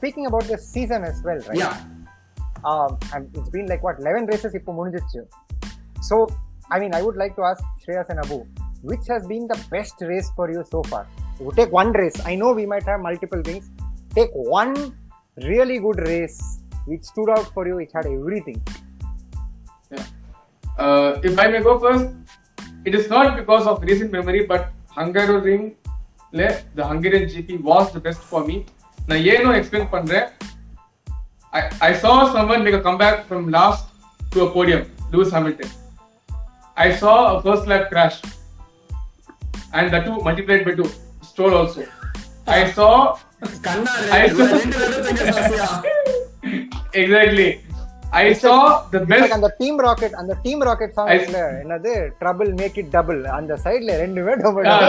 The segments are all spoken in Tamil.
speaking about this season as well, right? Yeah. Um, and it's been like what 11 races இப்போ முடிஞ்சிச்சு. So, I mean, I would like to ask Shreyas and Abu, which has been the best race for you so far? You take one race. I know we might have multiple things. Take one really good race which stood out for you, which had everything. Yeah. Uh, if I may go first, it is not because of recent memory, but Hungaroring, the Hungarian GP was the best for me. நான் ஏனோ எக்ஸ்பிளைன் பண்றேன் I, I saw someone make a comeback from last to a podium, Lewis Hamilton. I saw a first lap crash, and the two multiplied by two, Stroll also. I saw I. I the It's like best. அந்த டீம் ராக்கெட் அந்த டீம் ராக்கெட் சாங் I- என்னது ட்ரபிள் மேக் இட் டபுள் அந்த சைடுல ரெண்டுமே double Uh,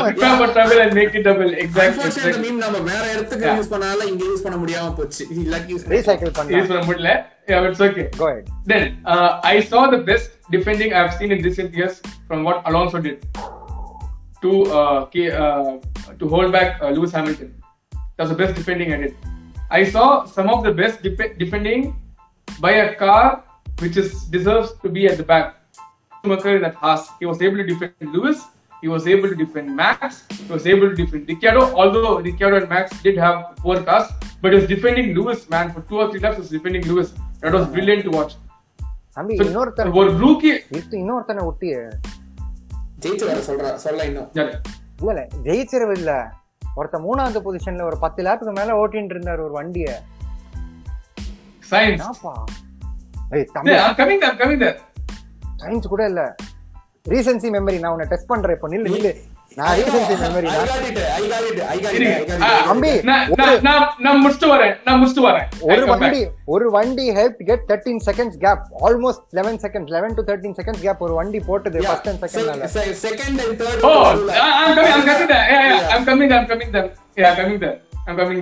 and make it double. Exactly. Unfortunately, exactly. இந்த meme நம்ம வேற இடத்துக்கு. யூஸ் பண்ணால இங்க யூஸ் பண்ண முடியாம போச்சு லக்கி ரீசைக்கிள் Use பண்ணலாம் பண்ண முடியல. Yeah, it's okay. go ahead Then uh, I saw the best defending I've seen in recent years from what Alonso did to uh, uh, to hold back uh, Lewis Hamilton. That's the best defending I did. I saw some of the best def- defending by a car which is deserves to be at the back. Schumacher in that Haas, he was able to defend Lewis. He was able to defend Max. He was able to defend Ricciardo. Although Ricciardo and Max did have poor cars, but he was defending Lewis, man, for two or three laps. He was defending Lewis. That was brilliant to watch. தம்பி So, இன்னொருத்தன் ஒரு rookie. இது இன்னொருத்தனை ஒட்டிய ஜெயிச்சு வர சொல்றா சொல்ல இன்னும் இல்ல இல்ல ஜெயிச்சிருவு இல்ல ஒருத்த மூணாவது பொசிஷன்ல ஒரு பத்து லேப்புக்கு மேல ஓட்டிட்டு இருந்தார் ஒரு வண்டிய science. என்னப்பா ஏய் தம்பி Yeah, I'm coming there. I'm coming there. Science கூட இல்ல ரீசன்சி மெமரி நான் உன்னை டெஸ்ட் பண்றேன் இப்போ நில்லு நில்லு நான் ரீசன்சி மெமரி தம்பி, முடிச்சுட்டு வரேன் நான் முடிச்சுட்டு வரேன் ஒரு. வண்டி ஒரு வண்டி help get thirteen seconds gap almost eleven seconds eleven to thirteen seconds gap ஒரு வண்டி போட்டது. First and second Se- se- second and third Oh, நடுவுல. I- I'm coming. I'm coming there. Yeah, yeah. Yeah. I'm coming there. I'm coming there. Yeah, I'm coming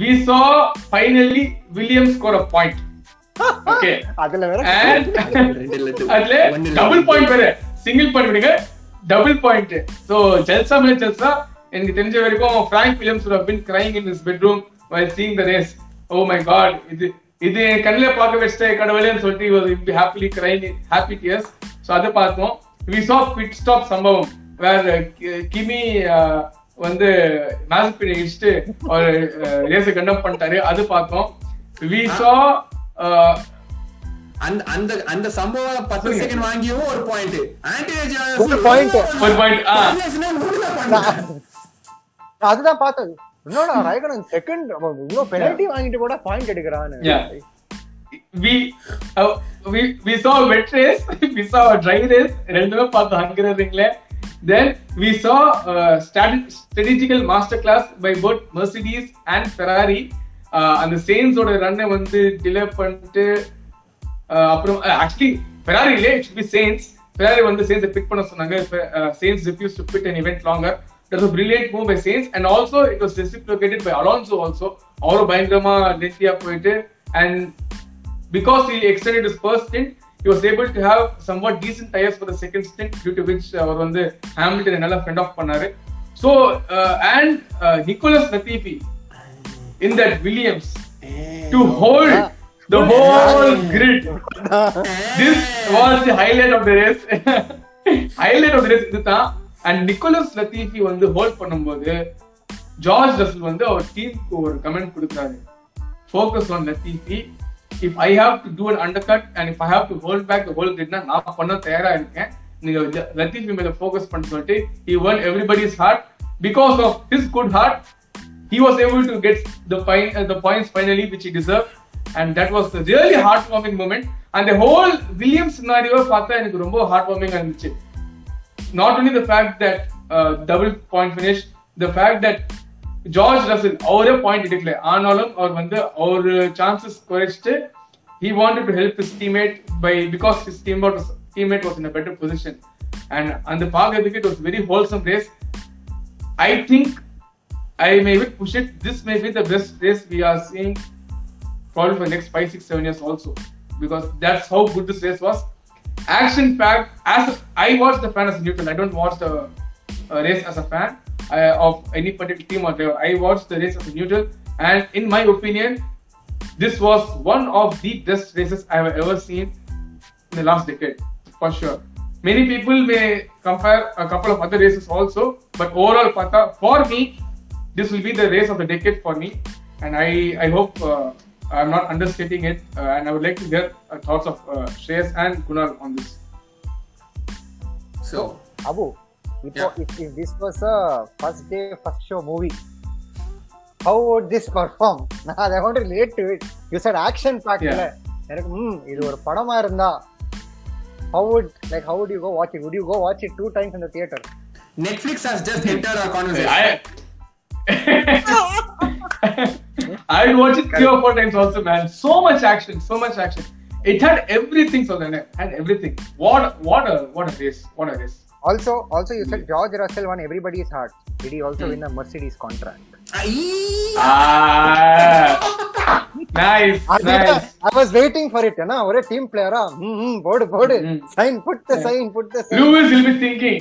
We saw finally Williams score a point. Okay. அதுல வேற. அதுல. டபுள் பாயிண்ட் வேற சிங்கிள் பாயிண்ட் விடுங்க டபுள் பாயிண்ட் சோ ஜெல்சா மேல ஜெல்சா எனக்கு தெரிஞ்ச வரைக்கும் Frank Williams would have been crying in his bedroom while seeing the race oh my god இது இது என் கண்ணில பார்க்க வச்சிட்ட கடவுளேன்னு சொல்லிட்டு he was happily crying happy tears so அதை பார்த்தோம் we saw pit stop சம்பவம் வேற கிமி வந்து மேசப்பினை இடிச்சுட்டு ஒரு ரேஸ் கண்டம் பண்ணிட்டாரு. அது பார்த்தோம். We saw uh, அந்த அந்த அந்த சம்பவம் பத்து. செகண்ட் வாங்கியும் ஒரு பாயிண்ட் ஆன்டி ஒரு point. ஒரு. நான் அதுதான் பார்த்தது. இன்னொரு ரைகனன் செகண்ட் இன்னும் பெனல்டி வாங்கிட்டு கூட பாயிண்ட் எடுக்கிறான்னு. Yeah. we uh, we we saw a wet race we saw a dry race. ரெண்டுமே பார்த்தோம் ஹங்கரிங்ல then we saw uh, strate- strategical master class by both Mercedes and Ferrari uh, அந்த சேன்ஸோட ரன்னை வந்து டிலே பண்ணிட்டு uh, அப்புறம் ஆக்சுவலி ஃபெராரி இல்ல இட் பி சேன்ஸ் ஃபெராரி வந்து சேன்ஸ் பிக் பண்ண சொன்னாங்க Sainz refuse to pit an event longer that's a brilliant move by Sainz and also it was reciprocated by Alonso also அவரும் பயங்கரமா லென்த்தியா போயிட்டு and because he extended his first stint he was able to have somewhat decent tires for the second stint due to which அவர் வந்து ஹாமில்டன் நல்லா ஃபெண்ட் ஆஃப் பண்ணாரு so uh, and uh, Nicholas Latifi in that Williams to hold the whole grid this was the highlight of the race highlight of the race இதுதான் அண்ட் நிக்கோலஸ் லத்தீஃபி வந்து ஹோல்ட் பண்ணும்போது ஜார்ஜ் ரசல் வந்து அவர் டீமுக்கு ஒரு கமெண்ட் கொடுக்குறாரு focus on Latifi if I have to do an undercut and if I have to hold back the hole கிட்னா நான் பண்ண தயாரா இருக்கேன் நீங்க ஜ- லத்தீஃபி மேல ஃபோக்கஸ் பண்ண சொல்லிட்டு he won everybody's heart because of his good heart he was able to get the point uh, the points finally which he deserved and that was a really heartwarming moment and the whole Williams scenario பார்த்தா எனக்கு ரொம்ப heartwarming இருந்துச்சு not only the fact that uh, double point finish the fact that George Russell அவரே பாயிண்ட் எடுக்கல ஆனாலும் அவர் வந்து அவர் சான்சஸ் குறைச்சிட்டு he wanted to help his teammate by because his teammate was teammate was in a better position and அந்த பார்க்கறதுக்கு it was very wholesome race I think I may even push it. This may be the best race we are seeing probably for the next five, six, seven years also. Because that's how good this race was. Action packed. As a, I watch the fan as a neutral. I don't watch the uh, race as a fan uh, of any particular team or driver. I watched the race as a neutral. And in my opinion, this was one of the best races I have ever seen in the last decade, for sure. Many people may compare a couple of other races also, but overall, Pata, for me, this will be the race of the decade for me, and I I hope uh, I'm not understating it, uh, and I would like to hear uh, thoughts of uh, Shreyas and Kunal on this. So, Abu, if, Yeah. if, if this was a first day, first show movie, how would this perform? நான் I want to relate to it. You said action packed Yeah. எனக்கு ம் இது ஒரு படமா இருந்தா how would like how would you go watch it? Would you go watch it two times in the theater? Netflix has just entered our conversation. I I would watch it three or four times also, man. So much action, so much action. It had everything, so then it had everything. What what a what a race, what a race. Also, also you said George Russell won everybody's heart. Did he also win a Mercedes contract? Aye. Ah, nice, nice. I was waiting for it. ஏன்னா ஒரே டீம் பிளேயரா ம் போடு போடு ம். Sign put the sign put the sign Lewis will be thinking,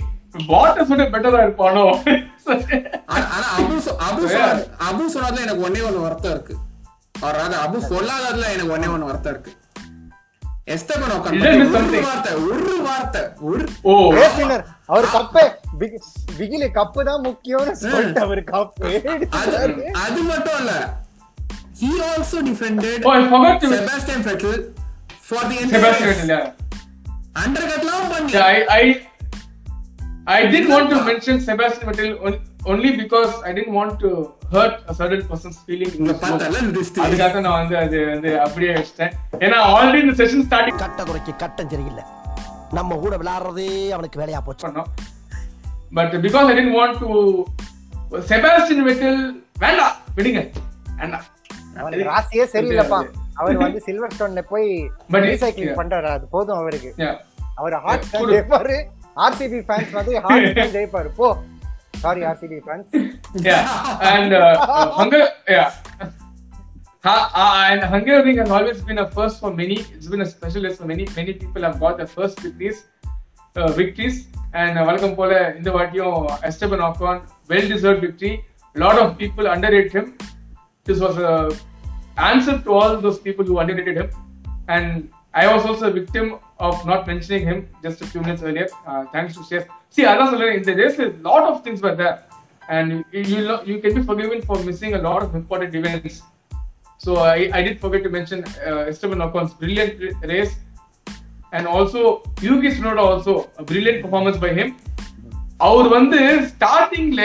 what is it better இருப்பானோ ஆனா அபு சொ- அபு அபு சொன்னதுல எனக்கு ஒண்ணே ஒண்ணு வருத்தம் இருக்கு அவர் அபு சொல்லாததுல எனக்கு ஒண்ணே ஒண்ணு வருத்தம் இருக்கு எஸ்தபன் ஒரு something? வார்த்தை ஒரு வார்த்தை ஒரு ஓ ரேசினர் அவர் கப்பு பிகிலி கப்பு தான் முக்கியம்னு சொல்லிட்டு அவர் கப்பு அது மட்டும் இல்ல he also defended Oh, I forgot to- Sebastian Vettel for the Sebastian entire Vettel, yeah. அண்டர்கட்லாம் பண்ணி Yeah, I, I, I didn't want to mention Sebastian Vettel on- only because I didn't want to hurt a certain person's feeling. in இங்க this book. பார்த்தல லிஸ்ட் அதுக்காக நான் வந்து அது வந்து அப்படியே வச்சிட்டேன் ஏன்னா ஆல்ரெடி இந்த செஷன் ஸ்டார்டிங் கட்ட குறைக்கு கட்டம் சரியில்லை. நம்ம கூட விளையாடுறதே அவனுக்கு வேலையா போச்சு. பண்ணோம். But because I tend want to Sebastian Vettel வேண்டாம் விடுங்க. வேண்டாம் அவனுக்கு ராசியே சரியில்லப்பா. அவர் வந்து சில்வர் ஸ்டோன்ல போய் ரீசைக்ளிங். பண்றாரு. அது போதும் அவருக்கு. அவர் ஹார்ட். ஜெயிப்பாரு. ஆர்சிபி ஃபேன்ஸ் வந்து ஹார்ட் ஜெயிப்பாரு. போ. Sorry RCB fans yeah and uh, uh, hunger yeah Ha- uh, and Hungary has always been a first for many. It's been a special day for many. Many people have got their first victories, uh, victories. And uh, வழக்கம் போல இந்த வாட்டியும் Esteban Ocon well deserve victory. A lot of people underrate him. This was a answer to all those people who underrated him. And I was also a victim of not mentioning him just a few minutes earlier. Uh, see அதான் சொல்றேன் இந்த ரேஸ்ல lot of things were there and you you can be forgiven for missing a lot of important events so I I did forget to mention Esteban Ocon's brilliant race and also Yuki Tsunoda also brilliant performance by him அவர் வந்து ஸ்டார்டிங்ல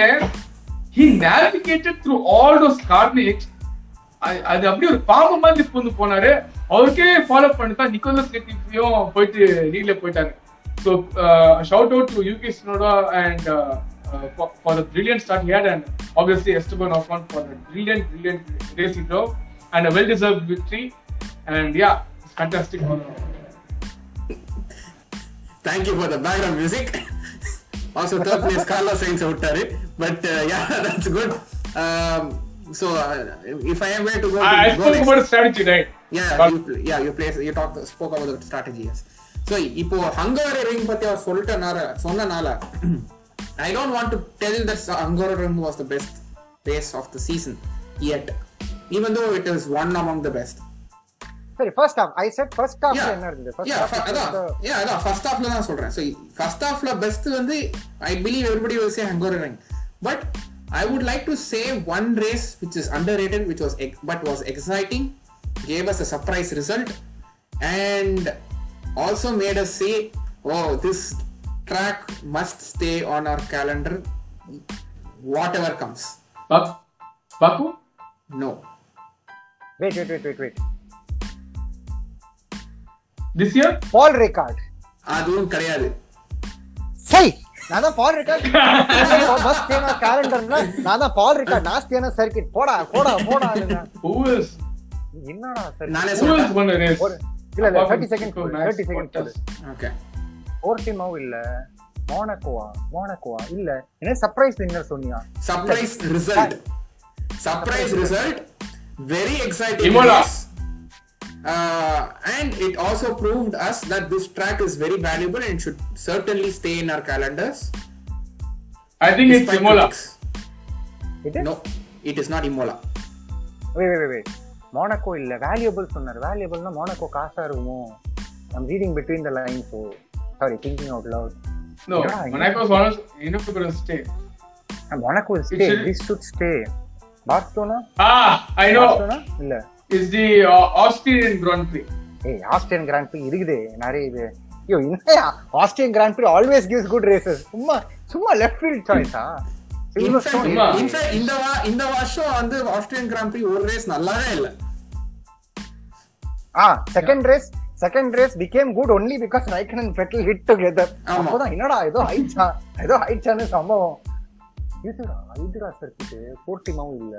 he navigated through all those corners அது அப்படியே ஒரு பாம்பு மாதிரி புகுந்து போனாரு அவருக்கே ஃபாலோ பண்ணி தான் நிக்கோலஸ் போயிட்டு ரீல்ல போயிட்டாரு So uh, shout out to Yuki Sonoda and uh, uh, for, for, the brilliant start he had, and obviously Esteban Ocon for the brilliant, brilliant race he drove, and a well-deserved victory. And yeah, it's fantastic. Thank you for the background music. also, third place Carlos Sainz outare, but uh, yeah, that's good. Um, so uh, if I am going to go, I, to I spoke next, about strategy, right? Yeah, you, yeah, you play, you talk, spoke about the strategy, yes. So, இப்போ ஹங்கோரி ரிங் பத்தி அவர் சொல்லிட்டனால சொன்னனால I don't want to tell that Hungary ring was the best race of the season yet, even though it is one among the best. சரி first half I said first half Yeah, என்ன இருந்தது yeah, ஃபர்ஸ்ட் fir- அதான், ஹாஃப் yeah, அதான், first halfல தான் சொல்றேன். So, first halfல best வந்து, I believe everybody will say Hungary ring. But, I would like to say one race which is underrated, which was, ex- but was exciting, gave us a surprise result, and also made us say, oh, this track must stay on our calendar, whatever comes. Bak- Baku No. Wait wait wait wait wait this year? Pole record அதுவும் கிடையாது. சை நான் தான் பால் ரெக்கார்ட் பஸ் தேனா கேலண்டர்னா நான் தான் பால் ரெக்கார்ட் நான் தேனா சர்க்கிட் போடா போடா போடா who is? என்னடா சரி நானே who சொல்றேன். Is இல்ல இல்ல 30 செகண்ட் 30 செகண்ட். ஓகே போர்டிமோ இல்ல மோனகோவா மோனகோவா இல்ல என்ன சர்ப்ரைஸ் வின்னர் சொன்னியா surprise result surprise result very exciting Imola. race. Uh, and it also proved us that this track is very valuable and should certainly stay in our calendars I think it's despite Imola critics. இது no it is not imola wait wait wait Monaco இல்ல வேல்யூபிள் சொன்னார். வேல்யூபிள்னா மோனக்கோ காசா இருக்குமோ? I'm reading between the lines oh sorry thinking out loud No, Yeah, Monaco's always enough to stay. Monaco stay should- this should stay Barcelona Ah, I know. Barcelona இல்ல. It's the uh, Austrian Grand Prix. ஏய் ஆஸ்ட்ரியன் கிராண்ட் ப்ரீ இருக்குது. நிறைய இது. ஐயோ என்னையா? Austrian grand prix always gives good races சும்மா சும்மா லெஃப்ட் ஃபீல்ட் சாய்ஸா இந்த இந்த வருஷம் வந்து ஆஸ்திரேலியன் கிராண்ட் பிரீ ஒரு ரேஸ் நல்லாவே இல்ல. ஆ second race second race became good only because Raikkonen and Vettel hit together. அப்போதான் என்னடா ஏதோ ஹைட்ஸா ஏதோ ஹைட்ஸான சம்பவம் இதுடா இதுடா சர்க்கிட்டு போர்ட்டிமாவும் இல்ல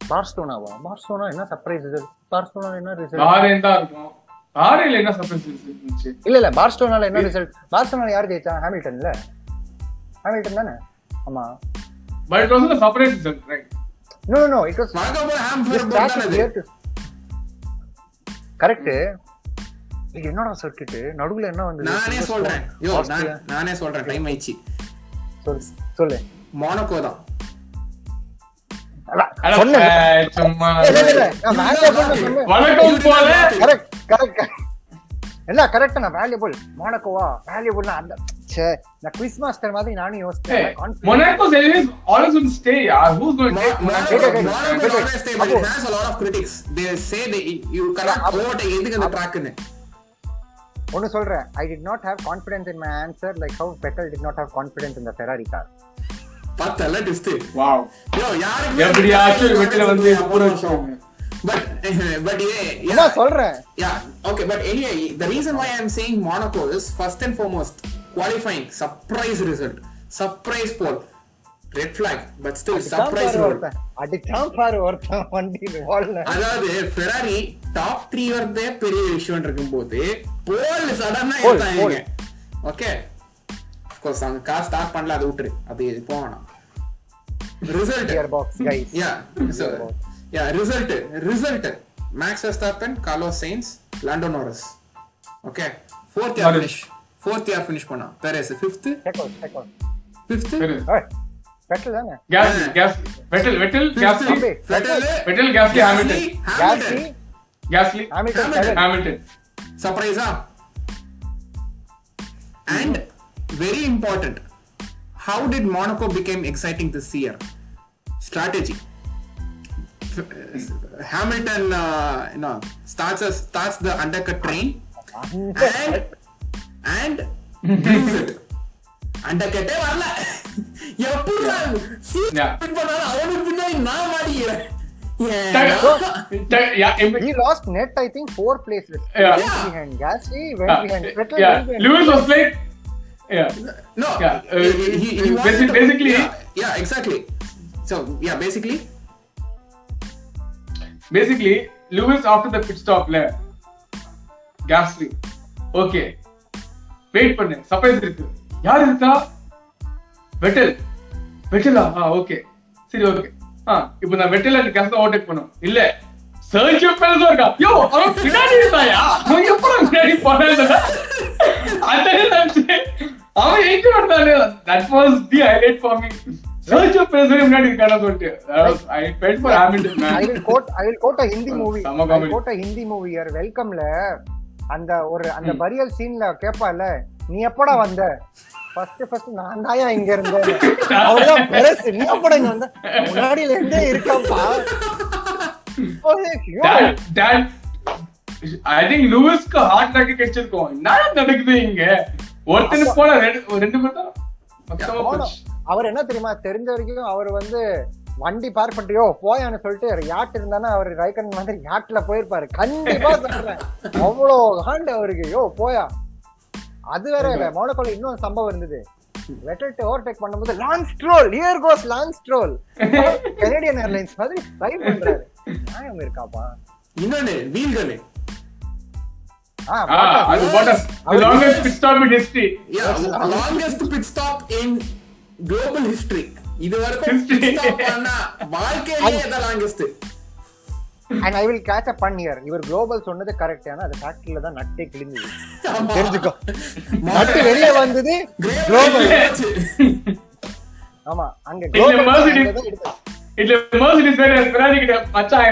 பார்ஸ்டோனாவா பார்ஸ்டோனா என்ன சர்ப்ரைஸ் பார்ஸ்டோனா என்ன ரிசல்ட் இருக்கும் என்ன சர்ப்ரைஸ் இருந்துச்சு இல்ல இல்ல பார்ஸ்டோனால என்ன ரிசல்ட் பார்ஸ்டோனா யார் ஜெயிச்சா ஹாமில்டன்ல ஹாமில்டன் தானே ஆமா but it was a surprise result right? No no it was bored தானே அது கரெக்ட் இது என்னடா சர்க்கிட் நடுவுல என்ன வந்து நானே சொல்றேன். யோ நான் நானே சொல்றேன். டைம் ஆயிடுச்சு. சொல்லு சொல்லு. மோனக்கோ தான். அதான், அட, சொன்னேன். அஹ், சும்மா. இல்ல, இல்ல, இல்ல, நான் valuable னு சொன்னேன். வழக்கம் போல. Correct, correct. இல்ல கரெக்ட் நான் வேல்யூபிள் மோனக்கோவா வேல்யூபிள்னா அந்த ச்சே நான் குவிஸ் மாஸ்டர் மாதிரி நானும் யோசிச்சேன் to take Monaco? Wait, wait, wait. Monaco will always stay, but it has a lot of critics. They say they you cannot Yeah, vote எதுக்கு அந்த ட்ராக்னு ஒன்னு சொல்றேன் I did not have confidence in my answer like how Vettel did not have confidence in the Ferrari car பார்த்தல ட்விஸ்ட் Wow. யோ யாருக்கு எப்படியாச்சும் வீட்டுல வந்து ஊற வச்சிருவாங்க. பட் பட் என்ன சொல்றேன் Yeah, okay, but anyway, the reason why I'm saying Monaco is first and foremost qualifying surprise result, surprise pole, red flag, but still அடிச்சான் surprise பாரு roll. ஒருத்தன் அடிச்சான் பாரு ஒருத்தன் வண்டி அதாவது ஃபெராரி டாப் த்ரீ வரதே பெரிய விஷயம் இருக்கும்போது போல் சடனா எடுத்தாங்க ஓகே கோர்ஸ் அவங்க கார் ஸ்டார்ட் பண்ணல அதை விட்டுரு அது போகணும் result gearbox guys Yeah. So, yeah, result. Result. Max Verstappen, Carlos Sainz, Lando Norris. Okay. Fourth Fourth year finish பண்ணா. Fifth. Perez. ஏய் பெட்டல் தானே Gasly, Gasly, Vettel, Vettel, Gasly, Fifth. Vettel. Vettel, Gasly, Hamilton, Gasly Hamilton. Gasly, Hamilton Hamilton. Seven Hamilton. Surprise ah. And very important. How did Monaco become exciting this year? Strategy. F- Hamilton, uh, you know, starts us starts the undercut train and and lose it. undercutே வரல எப்படி Yeah. பண்ணாலும் அவனுக்கு பின்னாடி நான் மாட்டிக்கிறேன் Ta- Yeah, in- He lost net, I think, four places. Yeah. Went behind Gasly, went uh, behind Vettel, yeah, went behind Lewis was like, yeah, No, Yeah, uh, he, he, he uh, wanted basi- to- basically- yeah, yeah, exactly. So yeah, basically, basically Lewis after the pit stop ல Gasly, okay, Wait பண்ணு. சர்ப்ரைஸ் இருக்கு. யார் இருக்கா? வெட்டல். வெட்டலா? ஆ ஓகே சரி ஓகே ஆ இப்போ நான் வெட்டல கேஸ் ஓவர்டேக் பண்ணும் இல்ல. சர்ஜியோ பெரஸ் இருக்கா? யோ அவன் பின்னாடி இருந்தாயா? அவன் எப்பறம் பின்னாடி போனான் அதான் நினைச்சேன் அவன் எங்க வந்தானே? That was the highlight for me Sergio Perez முன்னாடி இருக்கானு சொல்லிட்டு. I felt for Hamilton a I will comedy. quote a Hindi movie here. Welcomeல அந்த ஒரு அந்த பரியல் சீன்ல கேப்பால நீ எப்படா வந்த? ஃபர்ஸ்ட் ஃபர்ஸ்ட் நான் தாயா இங்க இருந்தேன் அவ்வளவுதான் பெருசு. நீ எப்படா இங்க வந்த? முன்னாடியில இருந்தே இருக்காப்பா I think லூயிஸ்க்கு ஹார்ட் அட்டாக் கிடைச்சிருக்கும். என்ன நடக்குது இங்க? ஒருத்தனுக்கு போல ரெண்டு ரெண்டு பேர் தான் அவர் என்ன தெரியுமா? தெரிஞ்ச வரைக்கும் அவர் வந்து வண்டி பார்க் பண்ணியோ போயான்னு சொல்லிட்டு யாட் இருந்தானா அவர் ரைக்கன் மாதிரி யாட்ல போயிருப்பாரு. கண்டிப்பா சொல்றேன். அவ்வளோ ஹாண்ட் அவருக்கு. யோ போயா. அது வேற இல்ல. மோனோகோல இன்னொரு சம்பவம் இருந்தது. வெட்டல்ட்டு ஓவர்டேக் பண்ணும்போது Lance Stroll here goes Lance Stroll Canadian Airlines மாதிரி ட்ரை பண்றாரு. நியாயம் இருக்காப்பா? இன்னொன்னு வீல்கனு அது the longest pit stop in history longest pit stop in global history இது வரைக்கும் பண்ண வாழ்க்கையிலேயே longest and I will catch up பண்ணியர் இவர் குளோபல் சொன்னது கரெக்ட் ஆனா அது ஃபேக்டரியில தான் நட்டே கிழிஞ்சது. தெரிஞ்சுக்கோ. நட்டு வெளியே வந்தது குளோபல் ஆமா அங்க. குளோபல் இதுல Mercedes வேற கிட்ட மச்சான்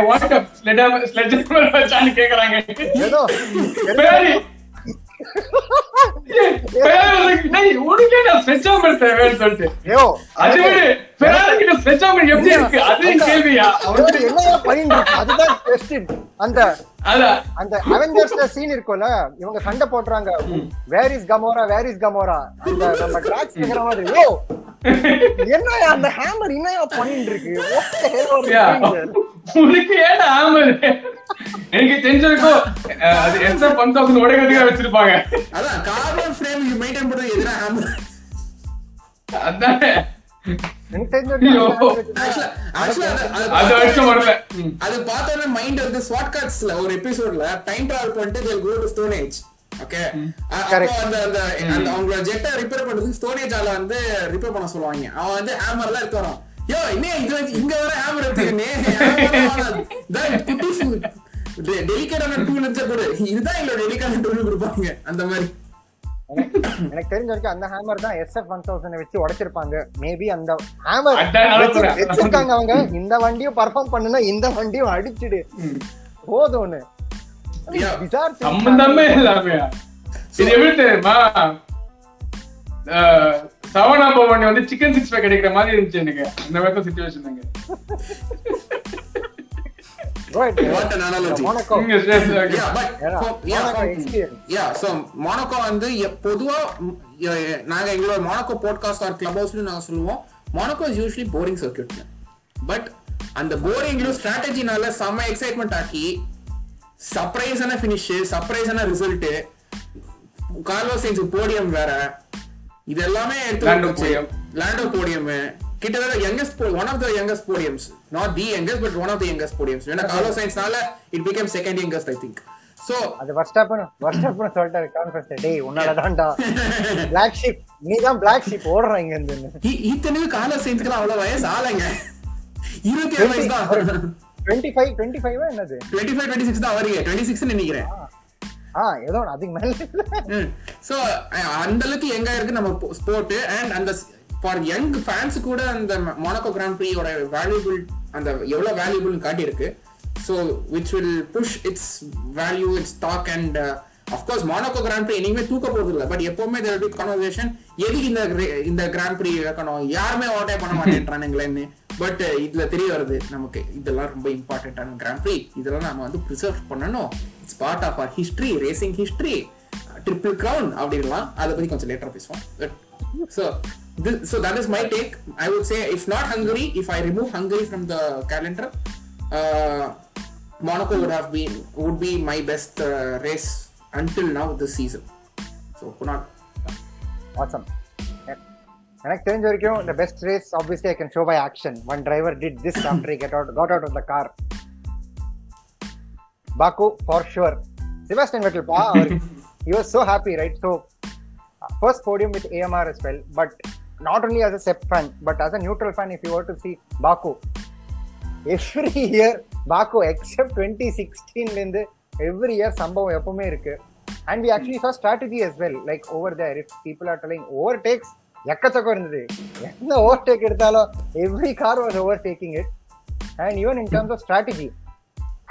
sledgehammer sledgehammer மச்சான்னு கேக்குறாங்க. ஏதோ அந்த அவெஞ்சர்ஸ்ல சீன் இருக்கும்ல இவங்க சண்டை போடுறாங்க. வேர் இஸ் கமோரா வேர் இஸ் கமோரா அந்த நம்ம ட்ராக்ஸ் கேக்குற மாதிரி ஓ என்னயா அந்த ஹேமர் என்னையா பண்ணிட்டு இருக்கு? உனக்கு எனக்கு தெரிஞ்சிருக்கும் அஹ், அது எஸ் ஒன் தௌசண்ட் உடைக்கிறதுக்காக வச்சிருப்பாங்க? அதான் கார்பன் ஃப்ரேம் மெயின்டைன் பண்றது எதுனா ஹேமர் அதானே? எனக்கு தெரிஞ்ச ஐயோ. அது பார்த்தோன்னே மைண்ட் வந்து ஸ்வாட் கார்ட்ஸ்ல ஒரு எபிசோட்ல டைம் டிராவல் பண்ணிட்டு to stone age. ஓகே அப்போ Correct. அந்த அந்த அந்த அவங்களோட ஜெட்டை ரிப்பேர் பண்றதுக்கு ஸ்டோன் ஏஜ் ஆல வந்து ரிப்பேர் பண்ண சொல்லுவாங்க. அவன் வந்து ஹேமர்லாம் எடுத்து வரான். யோ இன்னே இது வந்து இங்க வர ஹேமர் டெலிகேட்டான டூல் இருந்தா கூட இதுதான் எங்களோட டெலிகேட்டான டூல் கொடுப்பாங்க அந்த மாதிரி. எனக்கு தெரிஞ்ச வரைக்கும் அந்த ஹேமர் தான் எஸ்எஃப் ஒன் தௌசண்ட் வச்சு உடைச்சிருப்பாங்க. மேபி அந்த ஹேமர். வச்சிருக்காங்க அவங்க. இந்த வண்டியும் பர்ஃபார்ம் பண்ணுனா இந்த வண்டியும் அடிச்சிடு. போதும்னு. சம்பந்தமே இல்லாம இது எப்படி தெரியுமா? சவனா பவன் வந்து சிக்கன் சிக்ஸ் பேக் கிடைக்கிற மாதிரி இருந்துச்சு எனக்கு. அந்த மாதிரி சுச்சுவேஷன் மொனாக்கோ வந்து பொதுவா நாங்க எங்களோட மொனாக்கோ போட்காஸ்ட் ஆர் கிளப் ஹவுஸ்லயும் நாங்க சொல்லுவோம். Monaco is usually boring circuit but அந்த போரிங்லயும் ஸ்ட்ராட்டஜினால செம்ம எக்ஸைட்மெண்ட் ஆக்கி சர்ப்ரைஸான ஃபினிஷ் சர்ப்ரைஸான ரிசல்ட் கார்லோ சைன்ஸ் போடியம் வேற இது எல்லாமே எடுத்து podium. லேண்டோ போடியம் கிட்டத்தட்ட youngest one of the youngest podiums not the youngest but one of the youngest podiums ஏன்னா Carlo சைன்ஸ்னால it became second youngest I think so அது ஃபர்ஸ்ட் ஸ்டாப்னு சொல்லிட்டாரு கான்ஃபரன்ஸ் டேய் உன்னால தான்டா பிளாக் ஷிப் நீ தான் பிளாக் ஷிப் ஓடுற இங்க இருந்து இத்தனைக்கு கார்லோ சைன்ஸ்க்குலாம் அவ்வளவு வயசு ஆளுங்க இருபத்தி ஏழு வயசு தான். டுவெண்ட்டி ஃபைவ் டுவெண்ட்டி ஃபைவ் என்னது? டுவெண்ட்டி ஃபைவ் டுவெண்ட்டி சிக்ஸ் தான் வரீங்க டுவெண்ட்டி சிக்ஸ் நினைக்கிறேன். ஆ. ஏதோ அதுக்கு மேல சோ அந்த அளவுக்கு எங்க இருக்கு நம்ம ஸ்போர்ட் அண்ட் அந்த ஃபார் யங் ஃபேன்ஸ் கூட அந்த மொனாக்கோ கிராண்ட் ப்ரீயோட வேல்யூபிள் அந்த எவ்வளவு வேல்யூபிள்னு காட்டியிருக்கு. So which will push its value its talk and of course Monaco Grand Prix இனிமே தூக்க போகிறது இல்லை பட் எப்பவுமே தேர் பி கான்வர்சேஷன் எதுக்கு இந்த இந்த கிராண்ட் ப்ரீ வைக்கணும் யாருமே ஓட்டே பண்ண மாட்டேன்றானுங்களேன்னு. பட் uh, இதுல தெரிய வருது நமக்கு இதெல்லாம் ரொம்ப இம்பார்ட்டன்டான கிராண்ட் ப்ரீ இதெல்லாம் நம்ம வந்து ப்ரிசர்வ் பண்ணணும். It's part of our history racing history triple crown அப்படின்லாம் அதை பத்தி கொஞ்சம் லேட்டரா பேசுவோம். So so that is my take I would say if not Hungary if I remove Hungary from the calendar Monaco would have been would be my best uh, race until now this season. So Kunal, awesome எனக்கு தெரிஞ்ச வரைக்கும் the best race obviously I can show by action one driver did this after he get out got out of the car Baku for sure Sebastian Vettel pa அவர்- he was so happy right so uh, first podium with AMR as well but not only as Seb fan but but as a neutral fan, if you were to see Baku, every year Baku, except 2016, every year சம்பவம் எப்பவுமே இருக்கு and we actually saw strategy as well like over there if people are telling overtakes எக்கச்சக்கம் இருந்தது எந்த ஓவர் டேக் எடுத்தாலும் every car was overtaking it and even in terms of strategy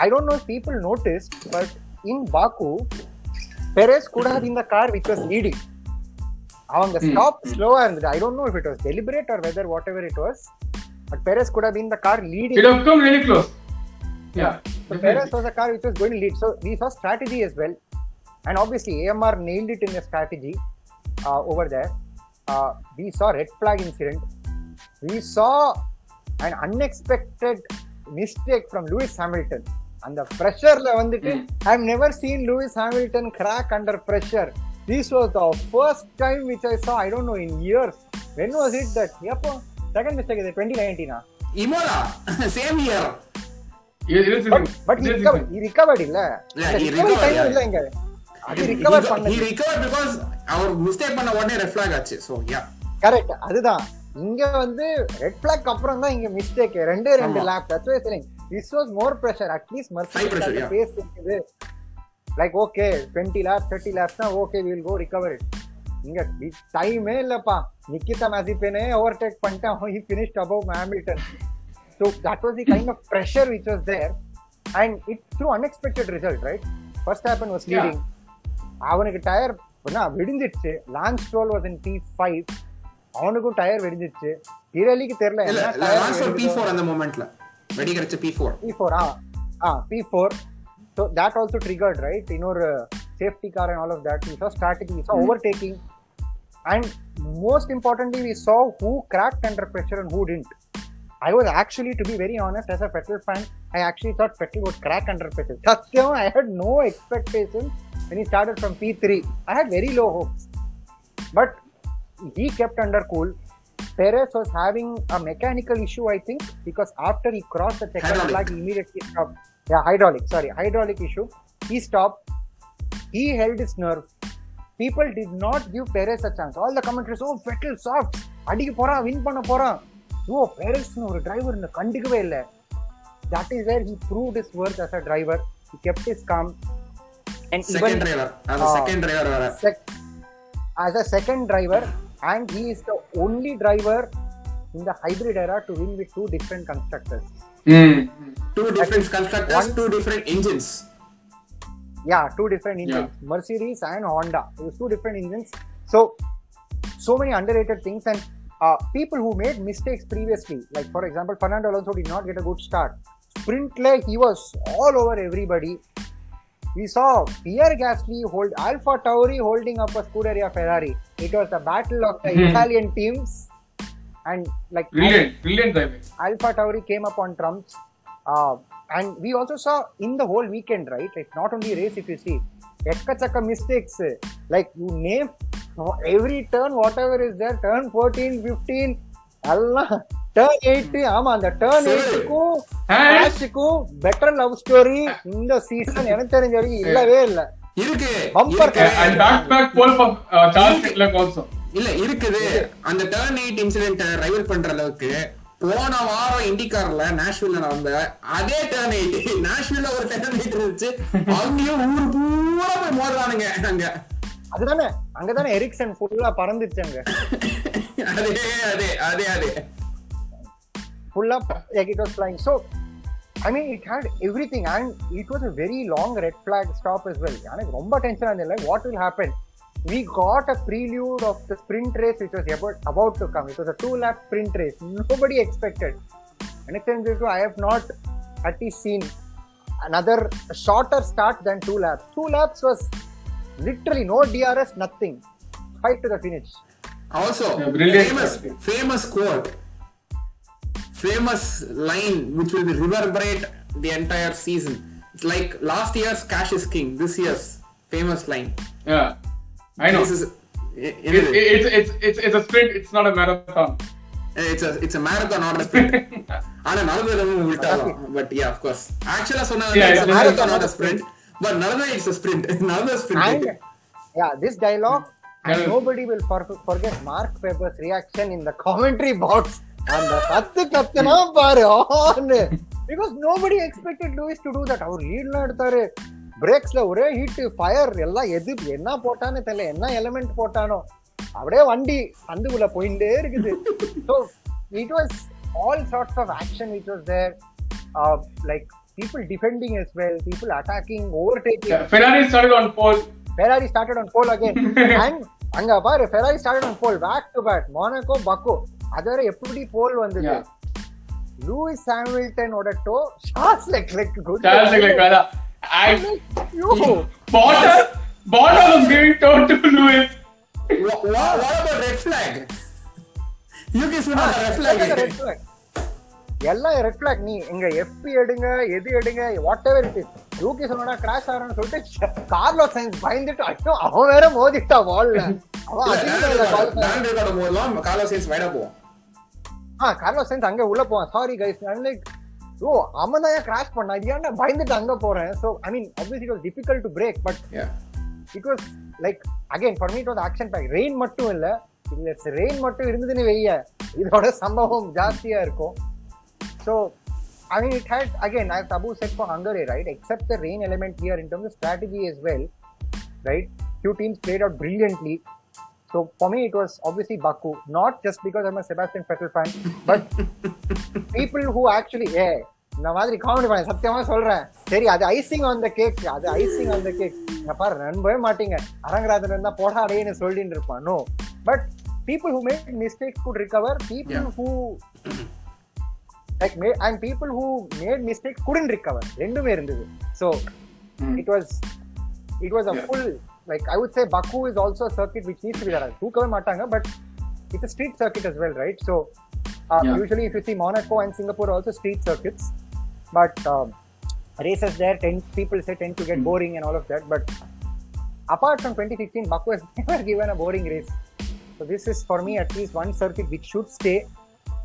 I don't know people notice but in பாக்கு பெரேஸ் கூட இந்த கார் விச் வாஸ் லீடிங் அவங்க ஸ்டாப் ஸ்லோவா இருந்தது I don't know if it was deliberate or whether whatever it was but Perez கூட இந்த car It leading have come really close. Yeah. So Perez was a car which was going to lead. So we saw strategy as well. And obviously AMR nailed it in the strategy uh, over there. Uh, we saw red flag incident. We saw an unexpected mistake from Lewis Hamilton. And the pressure வந்துட்டு I've never seen Lewis Hamilton crack under pressure. This was the first time which I saw, I don't know, in years. When was it that? Yappo, second mistake is 2019. ah? Imola, same year. But season. he recovered இல்ல time yeah. இல்ல இங்க அது he, பண்ணது he recovered because அவர் மிஸ்டேக் பண்ண உடனே ரெட் ஃபிளாக் ஆச்சு ஸோ யா கரெக்ட் அதுதான் இங்க வந்து ரெட் பிளாக் அப்புறம் தான் இங்க மிஸ்டேக் ரெண்டே ரெண்டு. Lap that's why saying this was more pressure at least yeah. Pace இருக்குது லைக் ஓகே 20 லேப் 30 லேப்ஸ் தான் okay will go recover it இங்க டைமே இல்லப்பா. நிக்கிதா மேசிப்பேனே ஓவர்டேக் பண்ணிட்டு அவன் he finished above Hamilton So that was the kind of pressure which was there, and it through unexpected result, right? First happen was Yeah. leading. அவனுக்கு tyre வெடிஞ்சிடுச்சு. Lance Stroll was in P five அவனுக்கும் டயர் வெடிஞ்சிடுச்சு. இரலிக்கு தெரியல பி ஃபோர் அந்த மொமெண்ட்ல வெடி கிடைச்ச P four P4, ah, ah, P4. So that also triggered, right? You know, uh, safety car and all of that. We saw strategy, we saw overtaking, and most importantly, we saw who cracked under pressure and who didn't. I was actually, to be very honest, as a Vettel fan, I actually thought Vettel would crack under pressure. Satyam, I had no expectations when he started from P3. I had very low hopes, but he kept under cool. Perez was having a mechanical issue, I think, because after he crossed the checkered flag, he immediately stopped Yeah, hydraulic. Sorry, hydraulic issue. He stopped. He held his nerve. People did not give Perez a chance. All the commentators, oh, Vettel soft. அடிக்க போறான் வின் பண்ண போறான் ஓ பெரஸ்னு ஒரு டிரைவர் இந்த கண்டுக்கவே இல்லை that is where he proved his work as a driver he kept his calm and second driver அது Ah. செகண்ட் டிரைவர் வேற sec- as a second driver and he is the only driver in the hybrid era to win with two different constructors, one, two different engines. Yeah, two different engines. Yeah. Mercedes and Honda. It two different engines. So, so many underrated things and uh, people who made mistakes previously. Like for example, Fernando Alonso did not get a good start. Sprint leg, he was all over everybody. We saw Pierre Gasly hold Alpha Tauri holding up a Scuderia Ferrari. It was the battle of the mm-hmm. Italian teams and like brilliant, Alpha, brilliant driving. Alpha Tauri came up on trumps. Uh, and we also saw in the whole weekend, right? Like not only race, if you see, ekkachaka mistakes. Like you name every turn, whatever is there, turn 14, 15, எல்லாம் டேர்ன் எயிட் ஆமா அந்த டேர்ன். எயிட்டுக்கும் மேட்சுக்கும் பெட்டர் லவ் ஸ்டோரி இந்த சீசன் எனக்கு தெரிஞ்ச வரைக்கும் இல்லவே இல்ல இருக்கு uh, Charles Leclerc also. இல்ல இருக்குது அந்த டர்ன் எயிட் இன்சிடென்ட் ரைவல் பண்ற அளவுக்கு போன வாரம் இண்டிகார்ல நாஷ்வில்ல நடந்த அதே டர்ன் எயிட் நாஷ்வில்ல ஒரு டர்ன் எயிட் இருந்துச்சு அங்கேயும் ஊர் பூரா போய் மோதுறானுங்க அங்க அதுதானே அங்கதானே எரிக்சன் ஃபுல்லா பறந்துச்சு அங்க அதே அதே அதே அதே up like it was flying. So, I mean, it had everything, and it was a very long red flag stop as well. எனக்கு ரொம்ப டென்ஷன் ஆனது like what will happen? we got a prelude of the sprint race which was about, about to come. It was a two lap sprint race. Nobody expected. Anything this I have not at least seen another shorter start than two laps. Two laps was literally no DRS, nothing. Fight to the finish. Also, yeah, famous, famous quote, famous line which will reverberate the entire season. It's like last year's cash is king, this year's famous line. Yeah. I know. This is It, it, it, it's, it's, it's, it's a sprint, it's not a marathon. it's a it's a marathon not a sprint. ஆனா நடந்தது விட்டாலும் பட் யா ஆஃப் கோர்ஸ் ஆக்சுவலா சொன்னா Yeah, it's a it's a marathon marathon, not not a a sprint but நடந்தது it's a sprint நடந்தது sprint yeah, this dialogue, and nobody will for- forget Mark Webber's reaction in the commentary box. அந்த கத்து கத்துனா பாரு ஆன்னு because nobody expected Lewis to do that அவர் லீட்லாம் எடுத்தாரு பிரேக்ஸ்ல ஒரே ஹீட் ஃபயர் எல்லாம் எது என்ன போட்டான்னு தெரியல என்ன எலிமெண்ட் போட்டானோ அப்படியே வண்டி சந்துக்குள்ள போயிட்டே இருக்குது so it was all sorts of action which was there like people defending as well people overtaking Yeah, Ferrari started on pole. Ferrari started on pole again. and அங்க பாரு Ferrari started on pole back to back Monaco Baku அதோட எப்படி போல் வந்தது. லூயிஸ் ஹாமில்டனோட டோ shorts like like good Leclerc, brother. I, Bottas, Bottas was giving toe to Lewis. Wha- wha- what about red flag? Yuki சுனா red flag red flag எல்லாம் ரெட் ஃபிளாக் நீ இங்க எஃபி எடுங்க எது எடுங்க whatever it is Yuki சொன்னா கிராஷ் ஆகிறான்னு சொல்லிட்டு கார்லோ சைன்ஸ் பயந்துட்டு ஐயோ அவன் வேற மோதிட்டா வால்ல அவன் அதிகம் காலோ சைன்ஸ் வைடா போவோம் ஆ கார்லோ சைன்ஸ் அங்க உள்ள போவான். சாரி கைஸ் லைக் ஓ அவன் தான் கிராஷ் பண்ணா இது ஏன்டா பயந்துட்டு அங்க போறேன் so I mean obviously it was difficult to break but Yeah. it was like again for me it was action pack rain மட்டும் இல்ல இல்ல ரெயின் மட்டும் இருந்ததுன்னு வெய்ய இதோட சம்பவம் ஜாஸ்தியா இருக்கும் so I mean it had again as Abu said for Hungary right except the rain element here in terms of strategy as well right few teams played out brilliantly So for me, it was obviously Baku, not just because I'm a Sebastian Vettel fan, but people who actually, yeah, இந்த மாதிரி காமெடி பண்ண சத்தியமா சொல்றேன். சரி அது ஐசிங் ஆன் த கேக் அது ஐசிங் ஆன் த கேக் பாரு நம்பவே மாட்டீங்க. அரங்கராஜன் இருந்தா போடா அடையன்னு சொல்லிட்டு இருப்பான் no but people who made mistakes could recover people. Who like may and people who made mistakes couldn't recover ரெண்டுமே இருந்தது. So it was it was a Yeah. full like I would say Baku is also a circuit which needs to be there. Hookaway Matanga, but it's a street circuit as well, right? So uh, yeah. usually if you see Monaco and Singapore also street circuits, but um, races there tend people say tend to get mm. boring and all of that. But apart from 2016, Baku has never given a boring race. So this is for me at least one circuit which should stay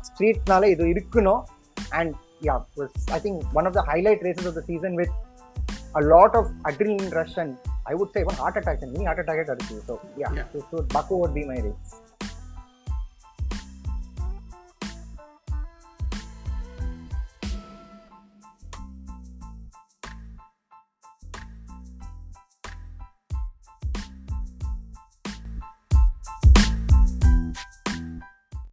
street nala idu irikuno, and yeah was I think one of the highlight races of the season with a lot of adrenaline rush and I would say one heart attack and mini heart attack at Arjun. So yeah, Yeah. So, so Baku would be my race.